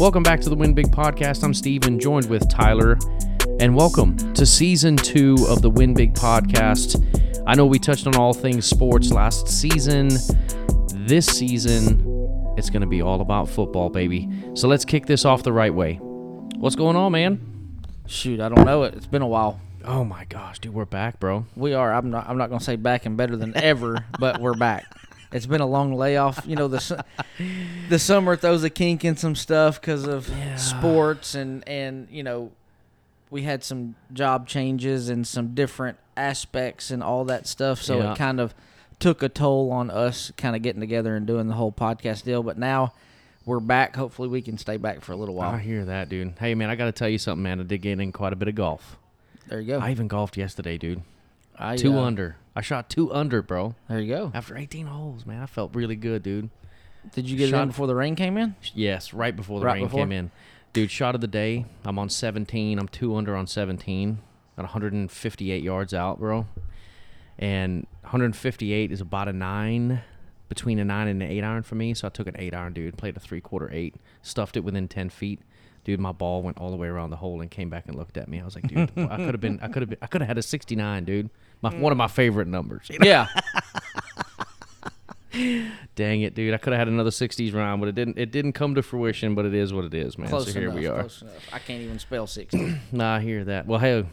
Welcome back to the Win Big Podcast. I'm Steven, joined with Tyler, and welcome to season two of the Win Big Podcast. I know we touched on all things sports last season. This season, it's going to be all about football, baby. So let's kick this off the right way. What's going on, man? Shoot, I don't know it. It's been a while. Oh my gosh, dude, we're back, bro. We are. I'm not. I'm not gonna say back and better than ever, but we're back. It's been a long layoff. You know the the summer throws a kink in some stuff because of Yeah. sports and and you know we had some job changes and some different aspects and all that stuff. So Yeah. it kind of took a toll on us, kind of getting together and doing the whole podcast deal. But now we're back. Hopefully, we can stay back for a little while. I hear that, dude. Hey, man, I got to tell you something, man. I did get in quite a bit of golf. There you go. I even golfed yesterday, dude. I, Two uh, under. I shot two under, bro. There you go. After 18 holes, man, I felt really good, dude. Did you get it Shot- in before the rain came in? Yes, right before the Right rain before? came in. Dude, shot of the day. I'm on 17. I'm two under on 17. Got 158 yards out, bro. And 158 is about a nine, between a nine and an eight iron for me. So I took an eight iron, dude. Played a three quarter eight. Stuffed it within 10 feet. Dude, my ball went all the way around the hole and came back and looked at me. I was like, dude, I could have been, I could have been, I could have had a 69, dude. My, one of my favorite numbers. you know? Yeah. Dang it, dude! I could have had another '60s round, but it didn't. It didn't come to fruition. But it is what it is, man. Close so here enough. we are. I can't even spell 60. Nah, I hear that. Well, hey,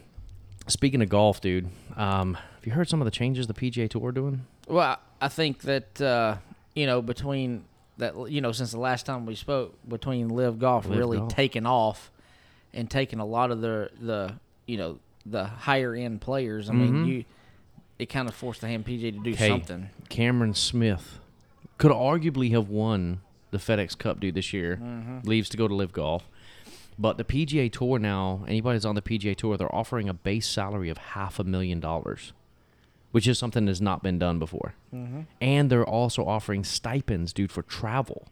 speaking of golf, dude, um, have you heard some of the changes the PGA Tour are doing? well, I I think that, uh, you know, between that, you know, since the last time we spoke, between Live Golf Live really Golf. taking off and taking a lot of the, the you know, the higher end players, I mean, Mhm. you, it kind of forced the hand PGA to do Hey. something. Cameron Smith could arguably have won the FedEx Cup, dude, this year. Mm-hmm. Leaves to go to Live Golf. But the PGA Tour now, anybody that's on the PGA Tour, they're offering a base salary of half a million dollars, which is something that's not been done before. Mm-hmm. And they're also offering stipends, dude, for travel.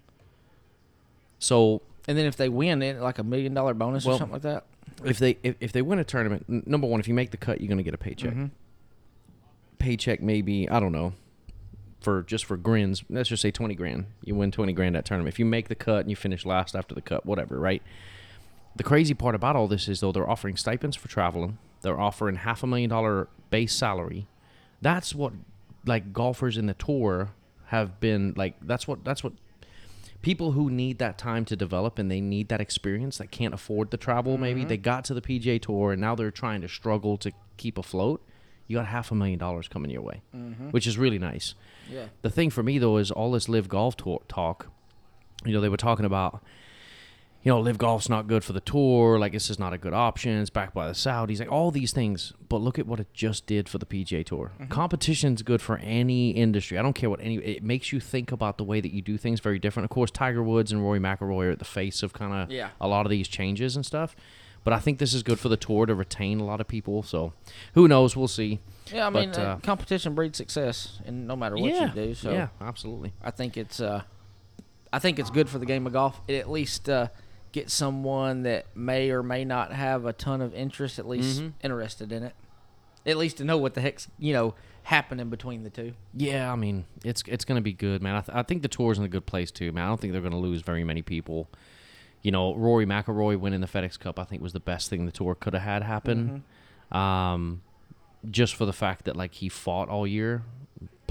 So And then if they win, it like a million dollar bonus Well, or something like that. if they if, if they win a tournament, n- number one, if you make the cut, you're gonna get a paycheck. Mhm. Paycheck maybe I don't know, for just for grins. Let's just say twenty grand. You win twenty grand that tournament. If you make the cut and you finish last after the cut, whatever, right? The crazy part about all this is though they're offering stipends for traveling. They're offering half a million dollar base salary. That's what like golfers in the tour have been like. That's what that's what people who need that time to develop and they need that experience that can't afford the travel maybe mm-hmm. they got to the PGA tour and now they're trying to struggle to keep afloat you got half a million dollars coming your way mm-hmm. which is really nice Yeah. the thing for me though is all this live golf talk you know they were talking about you know live golf's not good for the tour like this is not a good option it's backed by the saudis like all these things. But look at what it just did for the pga tour. Competition's good for any industry. I don't care what any it makes you think about the way that you do things very different. Of course tiger woods and rory mcilroy are at the face of kind of Yeah. a lot of these changes and stuff. But i think this is good for the tour to retain a lot of people so who knows? We'll see. Yeah, I mean, But, uh, uh, competition breeds success, and no matter what yeah. you do. So yeah absolutely. I think it's uh, I think it's good for the game of golf. It at least uh, gets someone that may or may not have a ton of interest, at least Mhm. interested in it. At least to know what the heck's you know happening between the two. Yeah, I mean, it's it's going to be good, man. I, th- I think the tour's in a good place too, man. I don't think they're going to lose very many people. You know, Rory McIlroy winning the FedEx Cup, I think, was the best thing the tour could have had happen. Um, just for the fact that like he fought all year,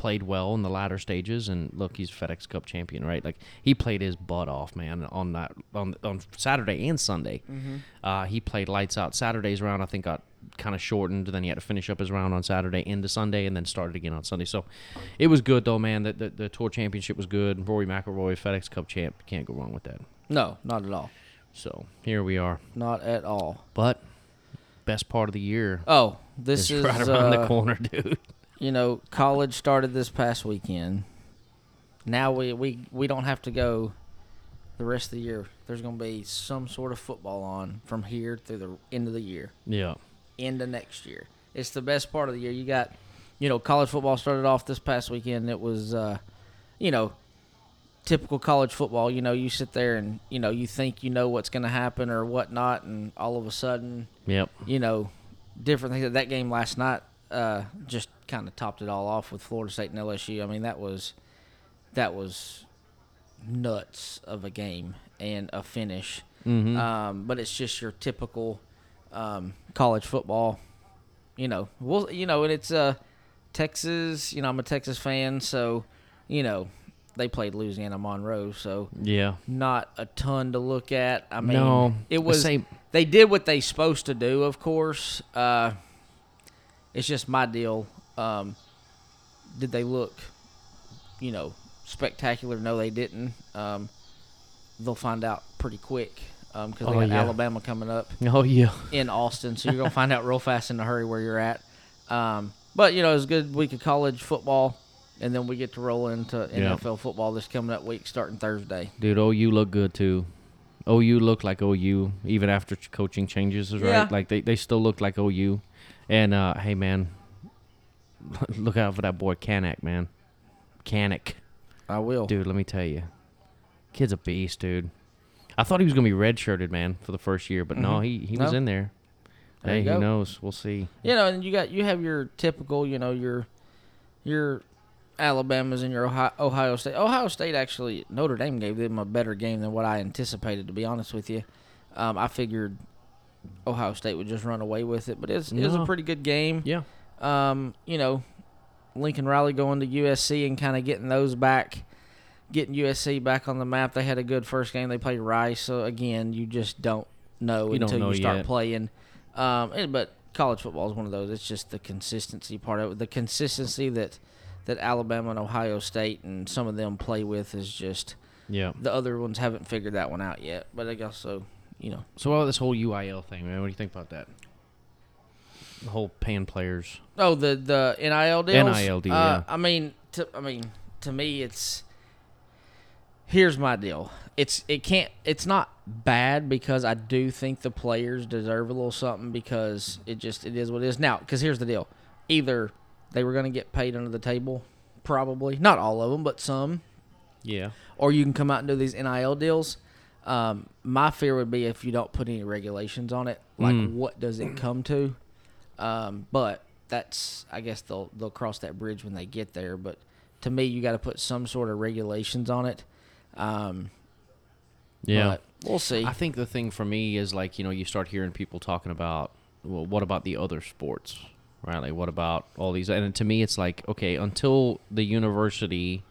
played well in the latter stages, and look, he's FedEx Cup champion, right? Like he played his butt off, man, on that on on Saturday and Sunday. Uh, he played lights out. Saturday's round, I think, got kind of shortened. Then he had to finish up his round on Saturday into Sunday, and then started again on Sunday. So it was good though, man. The, the, the tour championship was good. Rory McIlroy, FedEx Cup champ, can't go wrong with that. No, not at all. So here we are. Not at all. But best part of the year Oh, this is is right around the uh, corner, dude. You know, college started this past weekend. Now we, we, we don't have to go the rest of the year. There's going to be some sort of football on from here through the end of the year, Yeah. into next year. It's the best part of the year. You got, you know, college football started off this past weekend. It was, uh, you know, typical college football. You know, you sit there and, you know, you think you know what's going to happen or whatnot, and all of a sudden, Yep. you know, different things. That game last night uh, just kind of topped it all off with Florida State and LSU. I mean, that was that was nuts of a game and a finish. Mhm. Um, but it's just your typical um, college football. You know, well, you know, and it's uh, Texas. You know, I'm a Texas fan, so you know they played Louisiana Monroe, so Yeah. not a ton to look at. I mean, No, it the was same- they did what they supposed to do, of course. Uh, it's just my deal. Um, did they look, you know, spectacular? No, they didn't. Um, they'll find out pretty quick because they Oh, got yeah. Alabama coming up Oh yeah. in Austin, so you're gonna find out real fast in a hurry where you're at. Um, but you know, it's a good week of college football, and then we get to roll into Yeah. NFL football this coming up week, starting Thursday. Dude, oh, you look good too. OU look like OU even after ch- coaching changes, is Yeah. right? Like they, they still look like OU. And uh, hey man, look out for that boy Kanak, man. Kanak, I will. dude. Let me tell you, kid's a beast, dude. I thought he was gonna be redshirted, man, for the first year, but no, Mhm. he he was in there. There hey, who knows? We'll see. You know, and you got you have your typical, you know, your your Alabama's and your Ohio, Ohio State. Ohio State actually Notre Dame gave them a better game than what I anticipated. To be honest with you, um, I figured Ohio State would just run away with it, but it's it was a pretty good game. Yeah. Um, you know, Lincoln Riley going to USC and kind of getting those back, getting USC back on the map. They had a good first game. They played Rice, so again, you just don't know You don't until know you start yet. playing. Um, and- but college football is one of those. It's just the consistency part of it. The consistency that that Alabama and Ohio State and some of them play with is just Yeah. the other ones haven't figured that one out yet. But I guess so. You know, So what about this whole UIL thing, man? What do you think about that? The whole paying players. Oh, the the NIL deals. NIL deal, Uh, yeah. I mean, to, I mean, to me, it's here's my deal. It's it can't. It's not bad because I do think the players deserve a little something because it just it is what it is now. Because here's the deal: either they were going to get paid under the table, probably not all of them, but some, Yeah. or you can come out and do these NIL deals. Um, my fear would be if you don't put any regulations on it, like Mm. what does it come to? Um, but that's I guess they'll they'll cross that bridge when they get there. But to me, you got to put some sort of regulations on it. Um, Yeah. we'll see. I think the thing for me is like you know you start hearing people talking about well what about the other sports right like what about all these and to me it's like okay until the university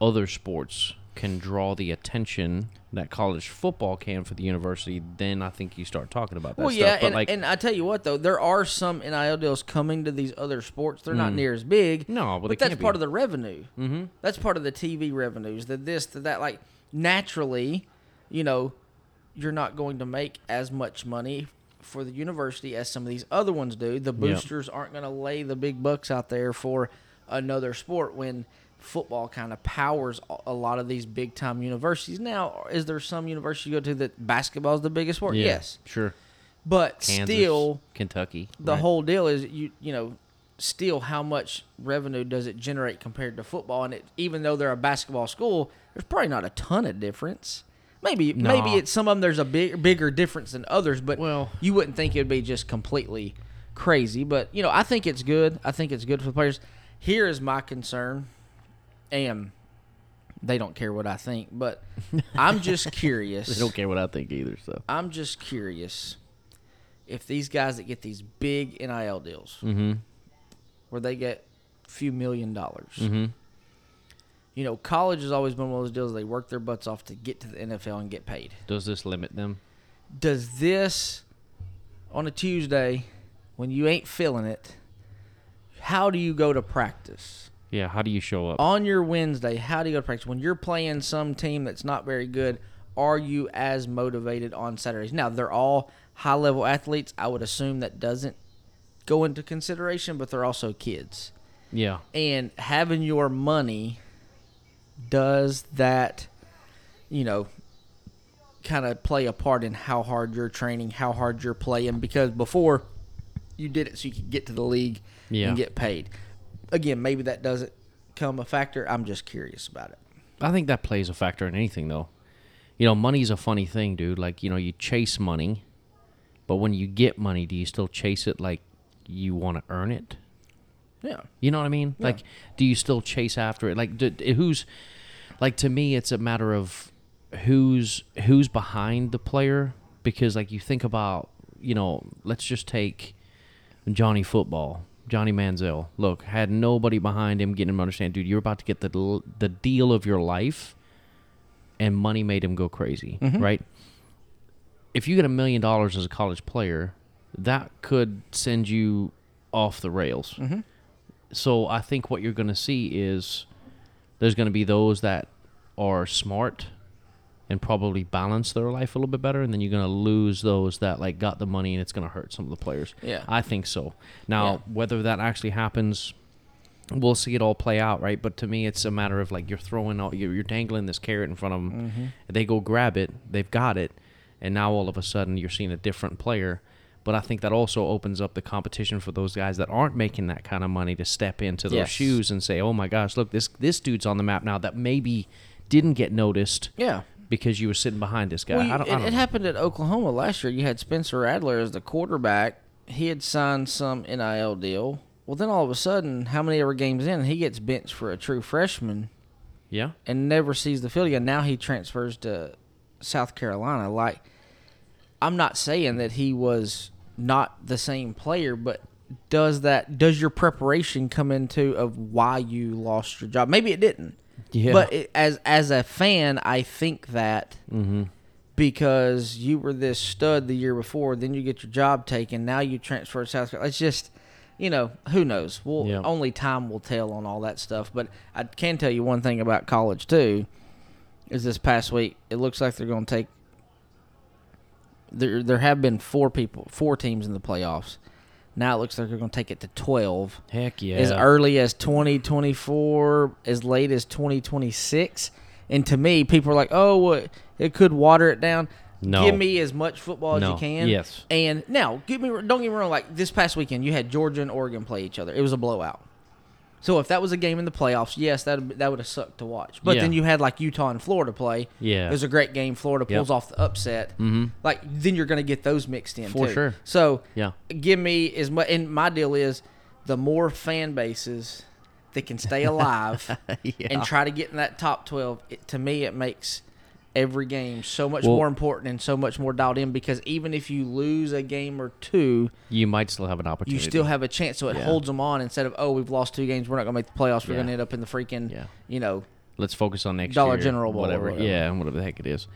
other sports can draw the attention that college football can for the university then I think you start talking about that well, stuff yeah, but and, like and I tell you what though, there are some NIL deals coming to these other sports. They're not Mm. near as big. no but, but that's part of the the revenue. mm-hmm. That's part of the TV revenues. The this, the that. Like naturally, you know, you're not going to make as much money for the university as some of these other ones do. The boosters aren't going to lay the big bucks out there for another sport when football kind of powers a- a lot of these big time universities. Now, is there some university you go to that basketball is the biggest sport? yeah, Yes, sure but Kansas still, Kentucky the right. whole deal is you you know still how much revenue does it generate compared to football and it even though they're a basketball school there's probably not a ton of difference maybe No. maybe it's some of them there's a big bigger difference than others but Well- you wouldn't think it would be just completely crazy but you know I think it's good. I think it's good for the players. Here is my concern and they don't care what I think but I'm just curious. They don't care what I think either so. I'm just curious if these guys that get these big NIL deals mm-hmm. where they get a few million dollars. mm-hmm You know, college has always been one of those deals they work their butts off to get to the NFL and get paid. does this limit them Does this on a Tuesday when you ain't feeling it, how do you go to practice? yeah how do you show up On your Wednesday, how do you go to practice? When you're playing some team that's not very good, are you as motivated on Saturdays? Now, they're all high level athletes. I would assume that doesn't go into consideration, but they're also kids. yeah and having your money does that you know kind of play a part in how hard you're training how hard you're playing because before you did it so you could get to the league Yeah. and get paid again maybe that doesn't come a factor i'm just curious about it I think that plays a factor in anything, though. You know, money's a funny thing, dude. Like, you know, you chase money, but when you get money, do you still chase it like you want to earn it? Yeah You know what I mean? Like, do you still chase after it? Like, d- d- who's like to me? It's a matter of who's who's behind the player because like you think about you know let's just take Johnny Football, Johnny Manziel. Look, had nobody behind him getting him to understand, dude. You're about to get the the deal of your life, and money made him go crazy, right? If you get a million dollars as a college player, that could send you off the rails. Mm-hmm. So I think what you're going to see is there's going to be those that are smart and probably balance their life a little bit better, and then you're going to lose those that like got the money and it's going to hurt some of the players. Yeah. I think so. Now, Yeah. whether that actually happens, we'll see it all play out, right? But to me, it's a matter of like you're throwing out, you're, you're dangling this carrot in front of them. Mm-hmm. They go grab it, they've got it, and now all of a sudden you're seeing a different player. But I think that also opens up the competition for those guys that aren't making that kind of money to step into those Yes. shoes and say, "Oh my gosh, look this this dude's on the map now that maybe didn't get noticed Yeah. because you were sitting behind this guy." Well, you- I don't, it, I don't it happened at Oklahoma last year. You had Spencer Rattler as the quarterback. He had signed some NIL deal. Well, then all of a sudden, how many ever games in, he gets benched for a true freshman Yeah, and never sees the field again. Now he transfers to South Carolina. Like, I'm not saying that he was not the same player, but does that does your preparation come into of why you lost your job? Maybe it didn't. yeah. But it, as as a fan, I think that mm-hmm. because you were this stud the year before, then you get your job taken. Now you transfer to South Carolina. It's just, you know, who knows? Well, Yeah. only time will tell on all that stuff. But I can tell you one thing about college too. Is this past week? It looks like they're going to take. There, there have been four people, four teams in the playoffs. Now it looks like they're going to take it to twelve Heck yeah. as early as 2024, as late as 2026. And to me, people are like, "Oh, what? It could water it down." No. Give me as much football as you can. Yes. And now, give me don't get me wrong. Like this past weekend, you had Georgia and Oregon play each other. It was a blowout. So if that was a game in the playoffs, yes, that that would have sucked to watch. But Yeah. then you had like Utah and Florida play. Yeah. it was a great game. Florida Yep. pulls off the upset. mm-hmm. Like then you're going to get those mixed in For too. sure. So Yeah. give me as much. And my deal is, the more fan bases that can stay alive yeah. and try to get in that top twelve, it, to me, it makes every game so much Well- more important and so much more dialed in. Because even if you lose a game or two, you might still have an opportunity. you still have a chance. So it Yeah. holds them on instead of oh, we've lost two games, we're not going to make the playoffs. We're Yeah. going to end up in the freaking, Yeah. you know, Let's focus on next Dollar year, General Bowl whatever. whatever. Yeah, whatever the heck it is.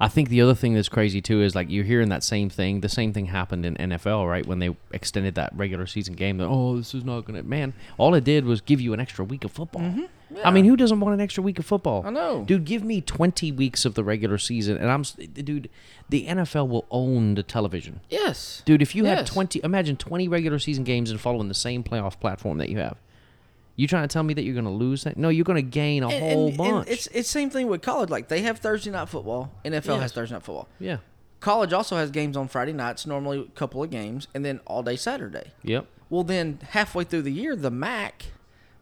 I think the other thing that's crazy too is like you're hearing that same thing. The same thing happened in NFL, right? When they extended that regular season game. That oh, this is not gonna. Man, all it did was give you an extra week of football. I mean, who doesn't want an extra week of football? Mm-hmm. I know. dude. Give me 20 weeks of the regular season, and I'm, dude. The NFL will own the television. yes, Dude, if you have Yes. 20, imagine 20 regular season games and following the same playoff platform that you have. You trying to tell me that you're going to lose that? No, you're going to gain a And- whole and- bunch. And it's it's same thing with college. Like they have Thursday night football. NFL Yes. has Thursday night football. yeah. College also has games on Friday nights, normally a couple of games, and then all day Saturday. Yep. Well, then halfway through the year, the MAC,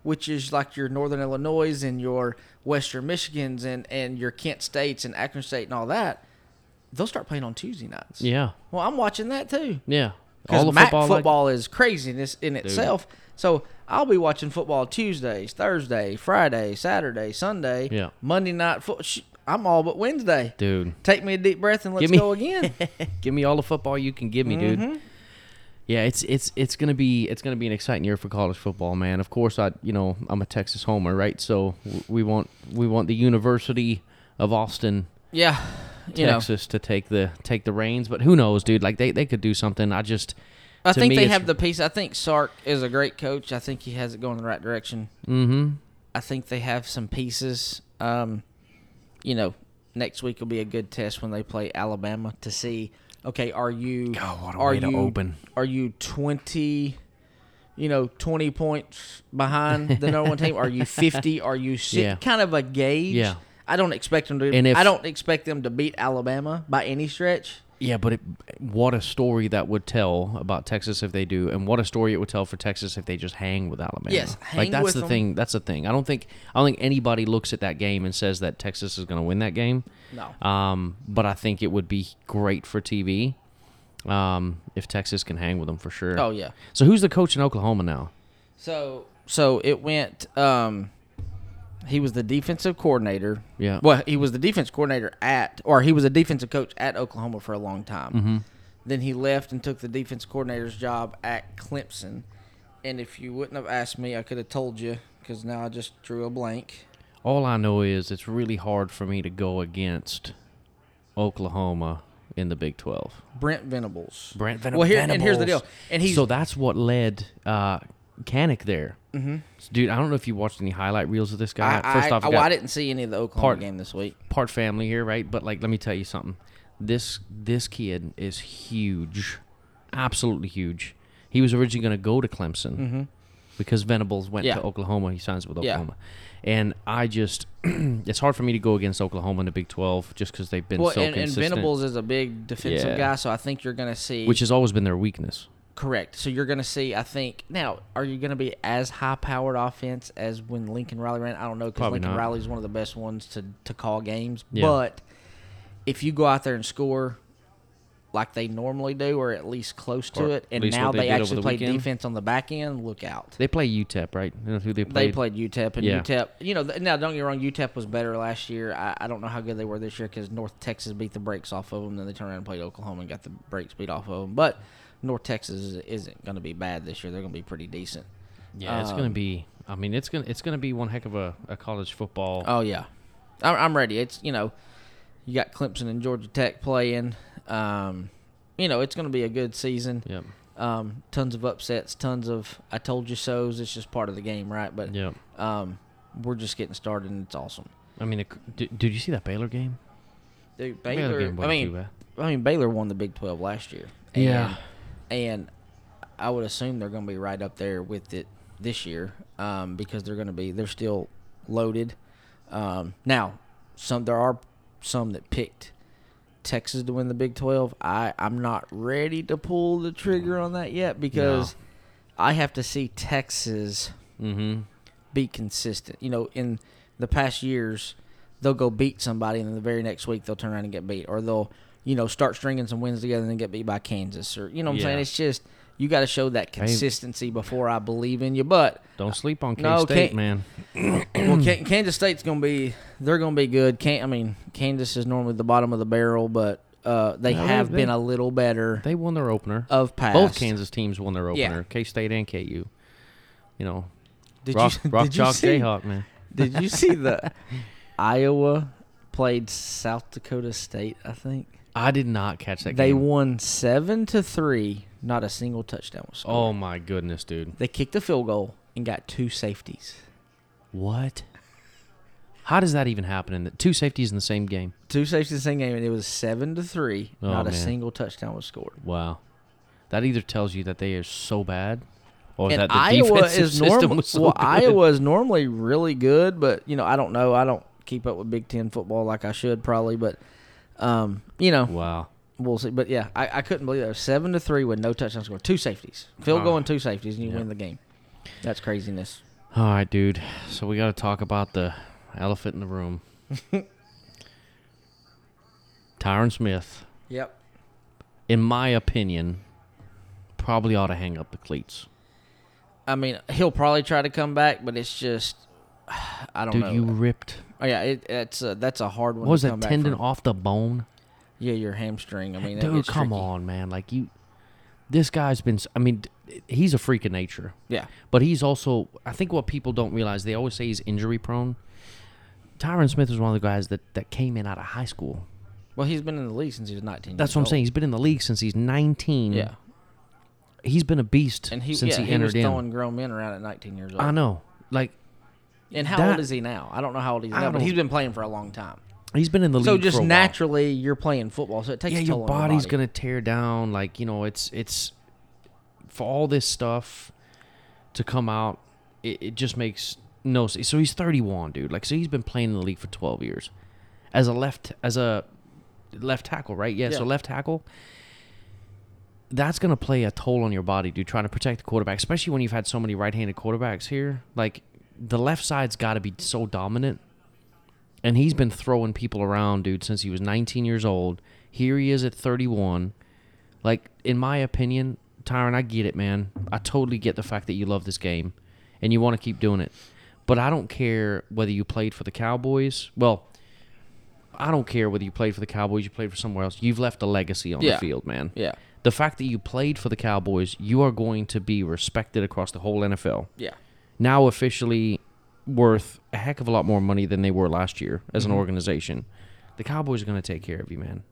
which is like your Northern Illinois and your Western Michigans and, and your Kent States and Akron State and all that, they'll start playing on Tuesday nights. Yeah. Well, I'm watching that too. Yeah. Because MAC football, football, like- is craziness in itself. So I'll be watching football Tuesdays, Thursday, Friday, Saturday, Sunday, Yeah. Monday night. Fo- I'm all but Wednesday. dude. Take me a deep breath and let's me- go again. Give me all the football you can give me, dude. Mm-hmm. Yeah, it's it's it's gonna be it's gonna be an exciting year for college football, man. Of course, I you know I'm a Texas homer, right? So we want we want the University of Austin, yeah, you know. Texas, to take the take the reins. But who knows, dude? Like they, they could do something. I just I to think me, they have the piece. I think Sark is a great coach. I think he has it going in the right direction. mm-hmm. I think they have some pieces. Um, you know, next week will be a good test when they play Alabama to see. Okay, are you God, what a are way to you open. are you twenty? You know, twenty points behind the number one team. Are you fifty? Are you six? Yeah. Kind of a gauge. Yeah. I don't expect them to. And if- I don't expect them to beat Alabama by any stretch. Yeah, but it, what a story that would tell about Texas if they do, and what a story it would tell for Texas if they just hang with Alabama. Yes, like that's with the them. thing. That's the thing. I don't think I don't think anybody looks at that game and says that Texas is going to win that game. No. Um, but I think it would be great for TV, um, if Texas can hang with them for sure. Oh yeah. So who's the coach in Oklahoma now? So so it went um He was the defensive coordinator. Yeah. Well, he was the defense coordinator at, or he was a defensive coach at Oklahoma for a long time. Mm-hmm. Then he left and took the defense coordinator's job at Clemson. And if you wouldn't have asked me, I could have told you because now I just drew a blank. All I know is it's really hard for me to go against Oklahoma in the Big 12. Brent Venables. Brent Ven- Well, here and here's the deal. And he's so that's what led uh, Kanak there. Mm-hmm. Dude, I don't know if you watched any highlight reels of this guy. I, First I, off, I, got I didn't see any of the Oklahoma part- game this week. part family here, right? But like, let me tell you something. This this kid is huge, absolutely huge. He was originally going to go to Clemson Mm-hmm. because Venables went Yeah. to Oklahoma. He signs with Yeah. Oklahoma, and I just it's hard for me to go against Oklahoma in the Big Twelve just because they've been Well, so and, and Venables is a big defensive Yeah. guy, so I think you're going to see. which has always been their weakness. Correct. So you're going to see, I think. Now, are you going to be as high powered offense as when Lincoln Riley ran? I don't know because Lincoln not. is one of the best ones to, to call games. Yeah. But if you go out there and score like they normally do, or at least close to Or it, and now they they, actually the play weekend. defense on the back end, look out. They play UTEP, right? You know who they They played? played UTEP, and Yeah. UTEP, you know, now don't get me wrong, UTEP was better last year. I, I don't know how good they were this year because North Texas beat the brakes off of them. Then they turned around and played Oklahoma and got the brakes beat off of them. But North Texas is- isn't going to be bad this year. They're going to be pretty decent. yeah, it's gonna um, be. I mean, it's gonna it's gonna be one heck of a, a college football. Oh yeah, I'm, I'm ready. It's you know, you got Clemson and Georgia Tech playing. Um, you know, it's going to be a good season. Yep. Um, tons of upsets, tons of I told you so's. It's just part of the game, right? But Yep. um, we're just getting started, and it's awesome. I mean, did, did you see that Baylor game? Dude, Baylor Baylor. game I mean. I mean, Baylor won the Big Twelve last year. Yeah. And I would assume they're going to be right up there with it this year um, because they're going to be they're still loaded. Um, now, some there are some that picked Texas to win the Big Twelve. I I'm not ready to pull the trigger on that yet because I have to see Texas Mm-hmm. be consistent. You know, in the past years, they'll go beat somebody, and then the very next week they'll turn around and get beat, or they'll, you know, start stringing some wins together and then get beat by Kansas, or you know what I'm saying. It's just you got to show that consistency before I believe in you. But Don't sleep on K No, State, man. well, Kansas State's gonna be they're gonna be good. Can I mean Kansas is normally the bottom of the barrel, but uh, they No, have they- been a little better They won their opener. of past. Both Kansas teams won their Yeah. opener. K State and KU. You know, Did rock, you rock did chalk see, Jayhawk, man. Did you see the Iowa played South Dakota State? I think. I did not catch that They game. won seven to three. Not a single touchdown was scored. Oh my goodness, dude. They kicked a field goal and got two safeties. What? How does that even happen? In the, two safeties in the same game. Two safeties in the same game, and it was seven to three. Oh, not a single touchdown was scored. Wow. That either tells you that they are so bad, or and that the Iowa defensive is normal. was so well, good. Iowa is normally really good, but you know I don't know. I don't keep up with Big Ten football like I should probably, but um, you know Wow. we'll see. But yeah, I, I couldn't believe that was seven to three with no touchdowns scored. Two safeties, field Ah. goal and two safeties, and you Yeah. win the game. That's craziness. All right, dude. So we got to talk about the elephant in the room. Tyron Smith, Yep. in my opinion, probably ought to hang up the cleats. I mean, he'll probably try to come back, but it's just I don't Dude, know. Dude, you ripped. Oh yeah, it, it's a, that's a hard one. What was to that back tendon from. off the bone? Yeah, your hamstring. I mean, that Dude, gets come tricky. on, man. Like you, this guy's been. s- I mean, d- he's a freak of nature, Yeah, but he's also. I think what people don't realize, they always say he's injury prone. Tyron Smith was one of the guys that that came in out of high school. well, he's been in the league since he was 19. That's years what I'm old. saying. He's been in the league since he's 19. Yeah, he's been a beast and he since yeah, he, he, entered was in. throwing grown men around at 19 years old. I know. Like And how That- old is he now? I don't know how old he's now, but he's been playing for a long time. he's been in the league. So just a while. naturally, you're playing football, so it takes yeah, a your body's on your body. gonna tear down. Like you know, it's it's for all this stuff to come out. It, it just makes no. sense. So he's 31, dude. Like so, he's been playing in the league for 12 years as a left as a left tackle, right? Yeah, so left tackle. That's gonna play a toll on your body, dude. Trying to protect the quarterback, especially when you've had so many right-handed quarterbacks here. Like the left side's got to be so dominant and he's been throwing people around, dude, since he was 19 years old. Here he is at 31. Like, in my opinion, Tyron, I get it, man. I totally get the fact that you love this game and you want to keep doing it. But I don't care whether you played for the Cowboys. Well, I don't care whether you played for the Cowboys, you played for somewhere else. You've left a legacy on Yeah. the field, man. Yeah. The fact that you played for the Cowboys, you are going to be respected across the whole NFL. Yeah. Now officially worth a heck of a lot more money than they were last year as Mm-hmm. an organization. The Cowboys are going to take care of you, man.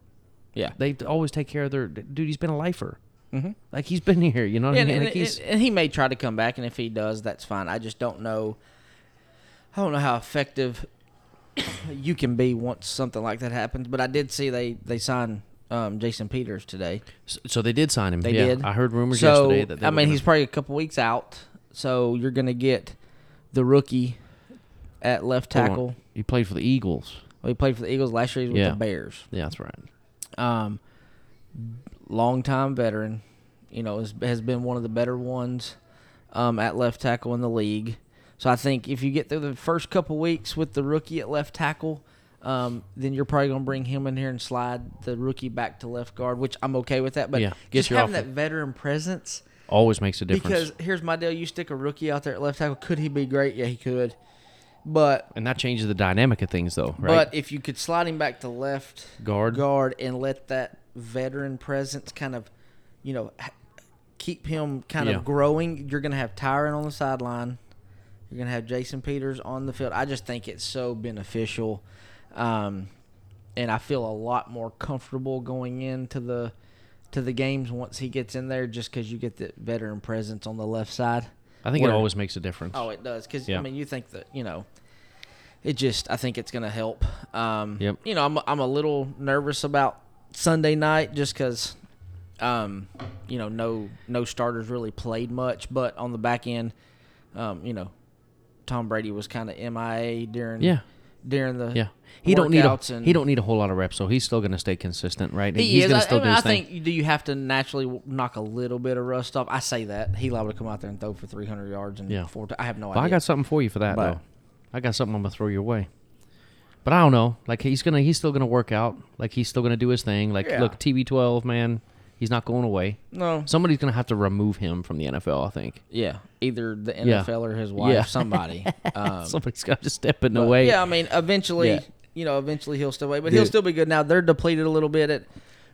Yeah. They always take care of their dude. He's been a lifer. Mhm. Like he's been here. You know what I mean? and, Like and- and he may try to come back, and if he does, that's fine. I just don't know. I don't know how effective you can be once something like that happens. But I did see they they signed um, Jason Peters today. so they did sign him. They yeah, did. I heard rumors so yesterday that they I mean, gonna- he's probably a couple weeks out. So you're going to get the rookie at left tackle. He played for the Eagles. Well, he played for the Eagles last year. He was Yeah. with the Bears. Yeah, that's right. Um, longtime veteran, you know, has, has been one of the better ones um, at left tackle in the league. So I think if you get through the first couple weeks with the rookie at left tackle, um, then you're probably going to bring him in here and slide the rookie back to left guard, which I'm okay with that. But Yeah, just having that veteran presence, Always makes a difference. because here's my deal: you stick a rookie out there at left tackle, could he be great? Yeah, he could. But and that changes the dynamic of things, though, right? but if you could slide him back to left Guard. guard and let that veteran presence kind of, you know, keep him kind Yeah. of growing, you're going to have Tyron on the sideline. You're going to have Jason Peters on the field. I just think it's so beneficial. Um, and I feel a lot more comfortable going into the to the games once he gets in there just because you get the veteran presence on the left side. I think where- it always makes a difference. Oh, it does. Because Yeah. I mean, you think that you know, it just. I think it's going to help. Um, Yep. You know, I'm I'm a little nervous about Sunday night just because, um, you know, no no starters really played much, but on the back end, um, you know, Tom Brady was kind of MIA during yeah, during the yeah. He don't need a, and he don't need a whole lot of reps, so he's still going to stay consistent, right? He he's is. going I, to still I, do mean, I thing. think do you have to naturally knock a little bit of rust off? I say that he liable to come out there and throw for 300 yards and Yeah. four. I have no But idea. I got something for you for that, But- though. I got something I'm gonna throw your way. But I don't know. Like he's gonna, he's still gonna work out. Like he's still gonna do his thing. Like Yeah. look, TB12, man, he's not going away. no, Somebody's gonna have to remove him from the NFL. I think Yeah, either the Yeah. NFL or his wife, Yeah. somebody. Um, somebody's got to step in the way. Yeah, I mean, eventually, Yeah. you know, eventually he'll still wait, but he'll Dude. still be good. Now they're depleted a little bit at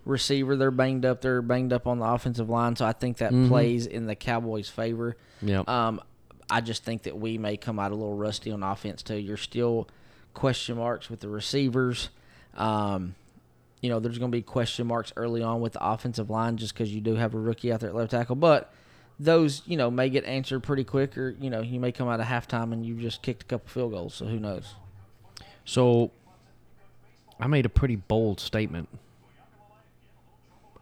receiver. They're banged up. They're banged up on the offensive line, so I think that Mhm. plays in the Cowboys' favor. Yep. Um, I just think that we may come out a little rusty on offense too. You're still question marks with the receivers. Um, you know, there's going to be question marks early on with the offensive line just because you do have a rookie out there at left tackle. But those, you know, may get answered pretty quick, or you know, you may come out of halftime and you just kicked a couple field goals. So who knows? So I made a pretty bold statement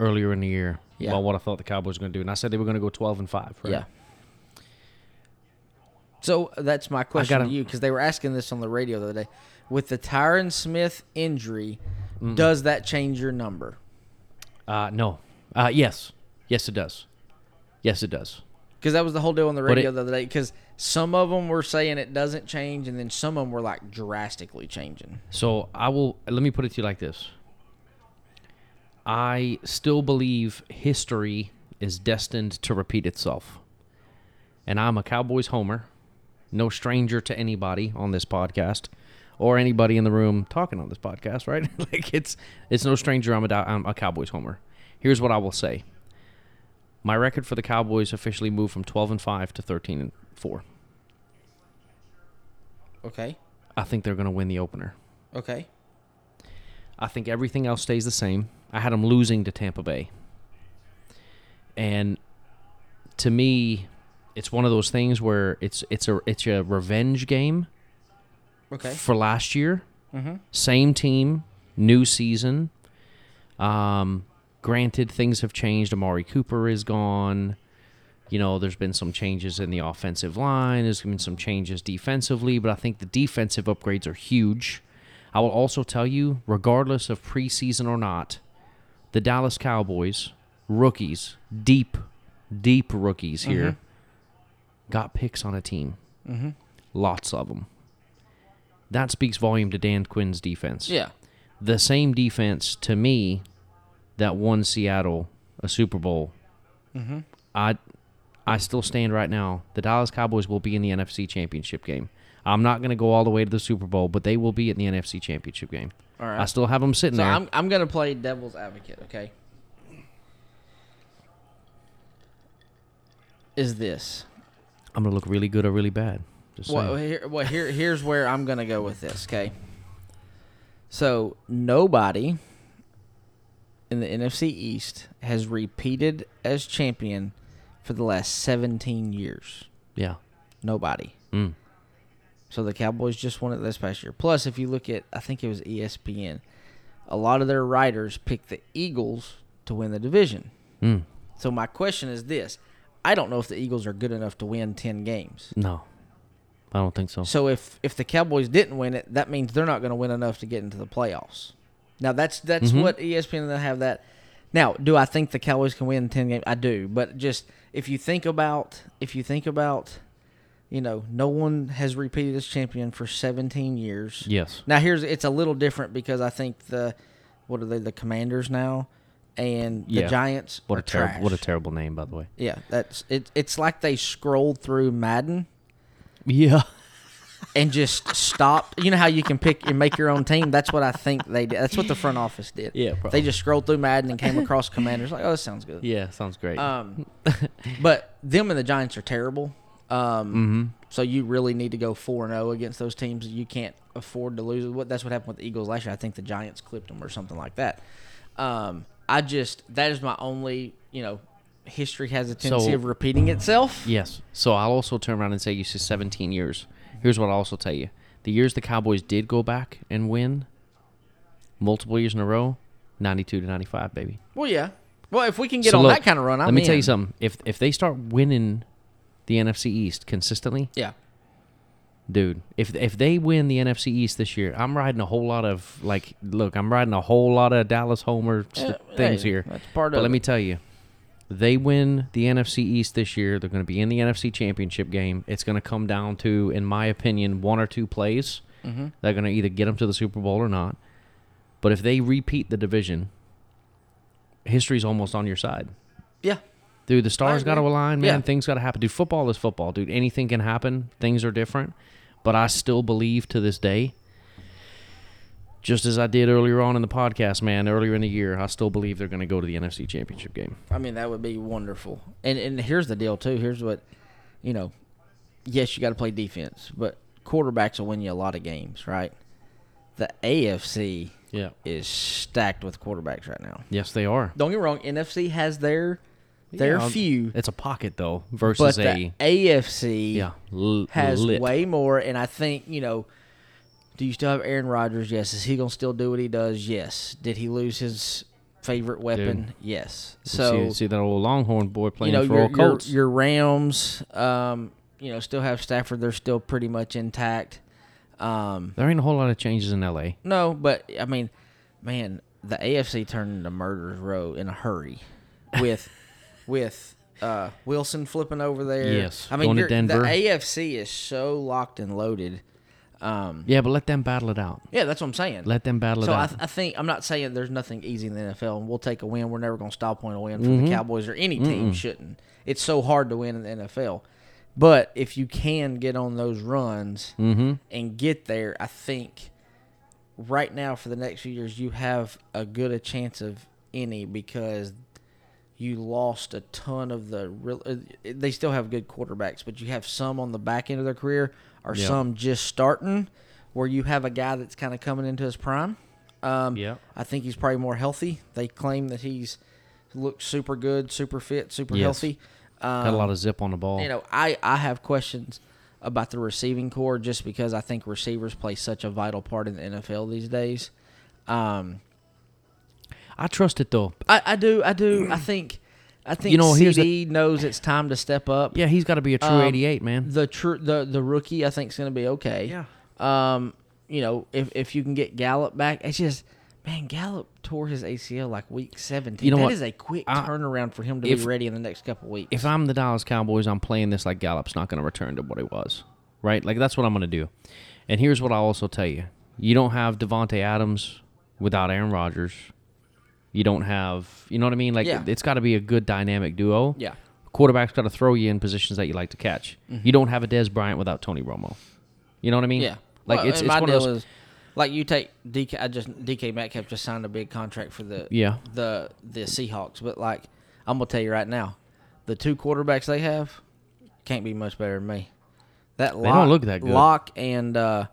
earlier in the year Yeah. about what I thought the Cowboys were going to do, and I said they were going to go 12 and five. Right? Yeah. So that's my question gotta- to you because they were asking this on the radio the other day. With the Tyron Smith injury, Mm. does that change your number? Uh, no. Uh, yes. Yes, it does. Yes, it does. Because that was the whole deal on the radio it- the other day. Because some of them were saying it doesn't change, and then some of them were like drastically changing. So I will. Let me put it to you like this. I still believe history is destined to repeat itself, and I'm a Cowboys homer, no stranger to anybody on this podcast, or anybody in the room talking on this podcast. Right? like it's it's no stranger. I'm a I'm a Cowboys homer. Here's what I will say. My record for the Cowboys officially moved from 12 and 5 to 13 and 4. Okay. I think they're going to win the opener. Okay. I think everything else stays the same. I had them losing to Tampa Bay. And to me, it's one of those things where it's it's a it's a revenge game Okay. for last year. Mm-hmm. Same team, new season. Um, granted, things have changed. Amari Cooper is gone. You know, there's been some changes in the offensive line. There's been some changes defensively, but I think the defensive upgrades are huge. I will also tell you, regardless of preseason or not, the Dallas Cowboys, rookies, deep, deep rookies here, got picks on a team. Mm-hmm. Lots of them. That speaks volume to Dan Quinn's defense Yeah. the same defense to me that won Seattle a Super Bowl. Mm-hmm. I I still stand right now. The Dallas Cowboys will be in the NFC Championship game. I'm not going to go all the way to the Super Bowl, but they will be in the NFC Championship game. All right. I still have them sitting so there. I'm I'm gonna play devil's advocate. Okay. Is this? I'm going to look really good or really bad. Just Well, saying. here, well, here, here's where I'm gonna go with this. Okay. So nobody in the NFC East has repeated as champion for the last 17 years. yeah. Nobody. Mm. So the Cowboys just won it this past year. Plus, if you look at, I think it was ESPN, a lot of their writers picked the Eagles to win the division. Mm. So my question is this: I don't know if the Eagles are good enough to win 10 games. No. I don't think so. So if if the Cowboys didn't win it, that means they're not going to win enough to get into the playoffs. Now that's that's Mhm. what ESPN they have that. Now, do I think the Cowboys can win ten games? I do, but just if you think about if you think about, you know, no one has repeated as champion for seventeen years. Yes. Now here's it's a little different because I think the what are they the Commanders now, and the Yeah. Giants. What a terrible what a terrible name by the way. yeah. That's it. It's like they scrolled through Madden Yeah. and just stopped. You know how you can pick and make your own team? That's what I think they did. That's what the front office did. Yeah, probably. They just scrolled through Madden and came across Commanders. Like, oh, this sounds good. Yeah, sounds great. Um, but them and the Giants are terrible. Um, mm-hmm. so you really need to go four and zero against those teams. You can't afford to lose. What that's what happened with the Eagles last year. I think the Giants clipped them or something like that. Um, I just that is my only you know history has a tendency So- of repeating itself. Yes. So I'll also turn around and say you said 17 years. Here's what I'll also tell you: the years the Cowboys did go back and win, multiple years in a row, 92 to 95, baby. Well, yeah. Well, if we can get So on look, that kind of run, I'm Let me tell you something. If if they start winning the NFC East consistently, Yeah. dude, if if they win the NFC East this year, I'm riding a whole lot of like, look, I'm riding a whole lot of Dallas Homer Yeah, things hey, here. That's part But of let it. me tell you, they win the NFC East this year. They're going to be in the NFC Championship game. It's going to come down to, in my opinion, one or two plays. Mhm. They're going to either get them to the Super Bowl or not. But if they repeat the division, history's almost on your side. Yeah. Dude, the stars got to align, man. Yeah. Things got to happen. Dude, football is football, dude. Anything can happen. Things are different. But I still believe to this day, just as I did earlier on in the podcast, man, earlier in the year, I still believe they're going to go to the NFC Championship game. I mean, that would be wonderful. And and here's the deal too. Here's what, you know, yes, you got to play defense, but quarterbacks will win you a lot of games, right? The AFC Yeah. is stacked with quarterbacks right now. Yes, they are. Don't get me wrong. NFC has their their Yeah, few, It's a pocket though versus but a the AFC yeah l- has lit. way more. And I think you know. Do you still have Aaron Rodgers? Yes. Is he gonna still do what he does? Yes. Did he lose his favorite weapon? Yes. You So see, see that old Longhorn boy playing you know for your, all your, Colts. your Rams, um, you know, still have Stafford. They're still pretty much intact. Um, there ain't a whole lot of changes in LA. no, but I mean, man, the AFC turned into murderers row in a hurry, with with uh, Wilson flipping over there. Yes, I mean, going to Denver. the AFC is so locked and loaded. Um, Yeah, but let them battle it out. yeah, that's what I'm saying. Let them battle so it I, out. th- I think I'm not saying there's nothing easy in the NFL, and we'll take a win. We're never going to stop point a win for Mhm. the Cowboys or any team shouldn't. It's so hard to win in the NFL, but if you can get on those runs mm-hmm. and get there, I think right now for the next few years you have a good a chance of any because you lost a ton of the real. uh, They still have good quarterbacks, but you have some on the back end of their career or Yeah. some just starting, where you have a guy that's kind of coming into his prime. Um, Yeah. I think he's probably more healthy. They claim that he's looks super good, super fit, super Yes. healthy. Um, Got a lot of zip on the ball. you know, I, I have questions about the receiving corps just because I think receivers play such a vital part in the NFL these days. Um, I trust it though. I, I do, I do. I think, I think You know, CeeDee knows it's time to step up. Yeah, he's got to be a true Um, 88, man. The true, the the rookie, I think is going to be okay. Yeah. Um, you know, if if you can get Gallup back, it's just. Man, Gallup tore his ACL like week 17. You know That what? is a quick I- turnaround for him to if- be ready in the next couple weeks. If I'm the Dallas Cowboys, I'm playing this like Gallup's not going to return to what he was. Right? Like that's what I'm going to do. And here's what I'll also tell you. You don't have Davante Adams without Aaron Rodgers. You don't have, you know what I mean? Like Yeah. it's got to be a good dynamic duo. yeah. Quarterback's got to throw you in positions that you like to catch. Mm-hmm. You don't have a Dez Bryant without Tony Romo. You know what I mean? Yeah. Like Well, it's and it's my one of deal those. is, like you take DK. I just DK Metcalf just signed a big contract for the Yeah. the the Seahawks. But like I'm gonna tell you right now, the two quarterbacks they have can't be much better than me. That They don't look that good. Lock and uh,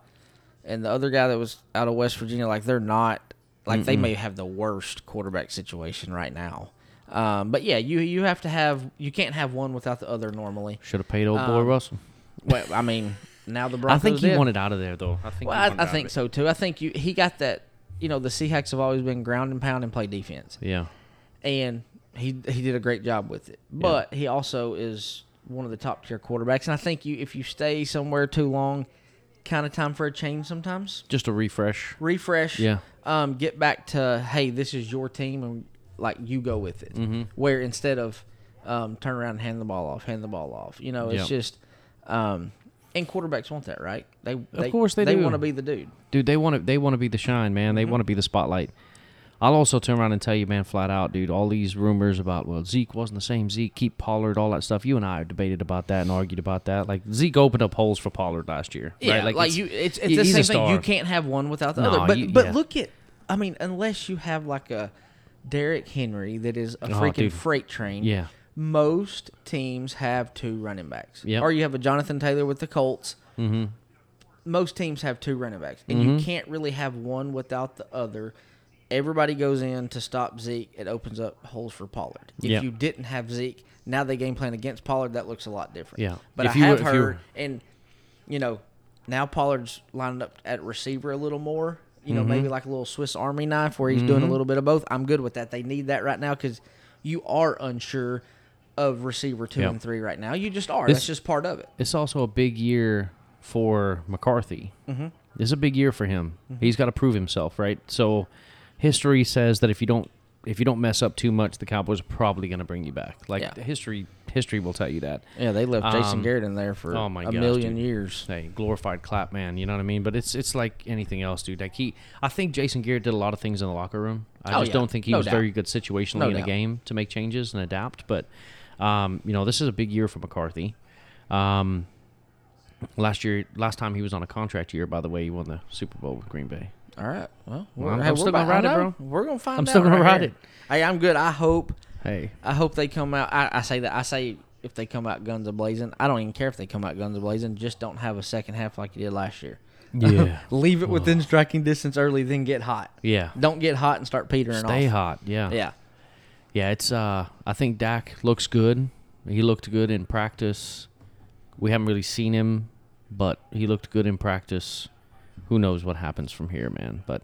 and the other guy that was out of West Virginia, like they're not like they may have the worst quarterback situation right now. Um, but yeah, you you have to have you can't have one without the other normally. Should have paid old boy Um, Russell. Well, I mean, now the Broncos. I think he did. wanted out of there though. I think. Well, I, I think so too. I think you he got that. You know, the Seahawks have always been ground and pound and play defense, Yeah. and he he did a great job with it. But he also is one of the top tier quarterbacks, and I think you if you stay somewhere too long, kind of time for a change sometimes. Just a refresh. Refresh. Yeah. Um, get back to hey, this is your team, and like you go with it. Mm-hmm. Where instead of um, turn around and hand the ball off, hand the ball off. You know, it's Yeah. just. Um, and quarterbacks want that, right? They, they course they they want to be the dude. Dude, they want to they want to be the shine, man. Mm-hmm. They want to be the spotlight. I'll also turn around and tell you, man, flat out, dude. All these rumors about well, Zeke wasn't the same Zeke. Keep Pollard, all that stuff. You and I have debated about that and argued about that. Like Zeke opened up holes for Pollard last year. Yeah, right? like, it's- you, it's it's he- the same thing. You can't have one without the No, other. But you- but yeah. look at, I mean, unless you have like a Derrick Henry that is a Oh, freaking dude. freight train. Yeah. Most teams have two running backs. Yep. Or you have a Jonathan Taylor with the Colts. Mm-hmm. Most teams have two running backs, and you can't really have one without the other. Everybody goes in to stop Zeke. It opens up holes for Pollard. If Yep. you didn't have Zeke, now they game plan against Pollard. That looks a lot different. Yeah. But If I you have were- you heard, and you know, now Pollard's lined up at receiver a little more. You know, Mm-hmm. maybe like a little Swiss Army knife where he's doing a little bit of both. I'm good with that. They need that right now because you are unsure of receiver two Yep. and three right now. You just are. This- That's just part of it. It's also a big year for McCarthy. Mm-hmm. It's a big year for him. Mm-hmm. He's got to prove himself, right? So, history says that if you don't if you don't mess up too much, the Cowboys are probably going to bring you back. Like Yeah. history, history will tell you that. Yeah, they left Jason Um, Garrett in there for oh my a gosh, million dude. years. Hey, glorified clap man, you know what I mean? But it's it's like anything else, dude. Like he, I think Jason Garrett did a lot of things in the locker room. I Oh, just yeah. don't think he No was doubt. very good situationally No in a game to make changes and adapt. But um, you know, this is a big year for McCarthy. Um, last year, last time he was on a contract year, by the way, he won the Super Bowl with Green Bay. All right. Well, Well, we're, I'm- hey, I'm still gonna ride it, bro. We're gonna find out. I'm still gonna right ride here. it. Hey, I'm good. I hope. Hey, I hope they come out. I, I say that. I say if they come out guns a blazing. I don't even care if they come out guns a blazing. Just don't have a second half like you did last year. yeah, Leave it within striking distance early, then get hot. yeah. Don't get hot and start petering Stay off. Stay hot. Yeah. Yeah. Yeah, it's uh I think Dak looks good. He looked good in practice. We haven't really seen him, but he looked good in practice. Who knows what happens from here, man? But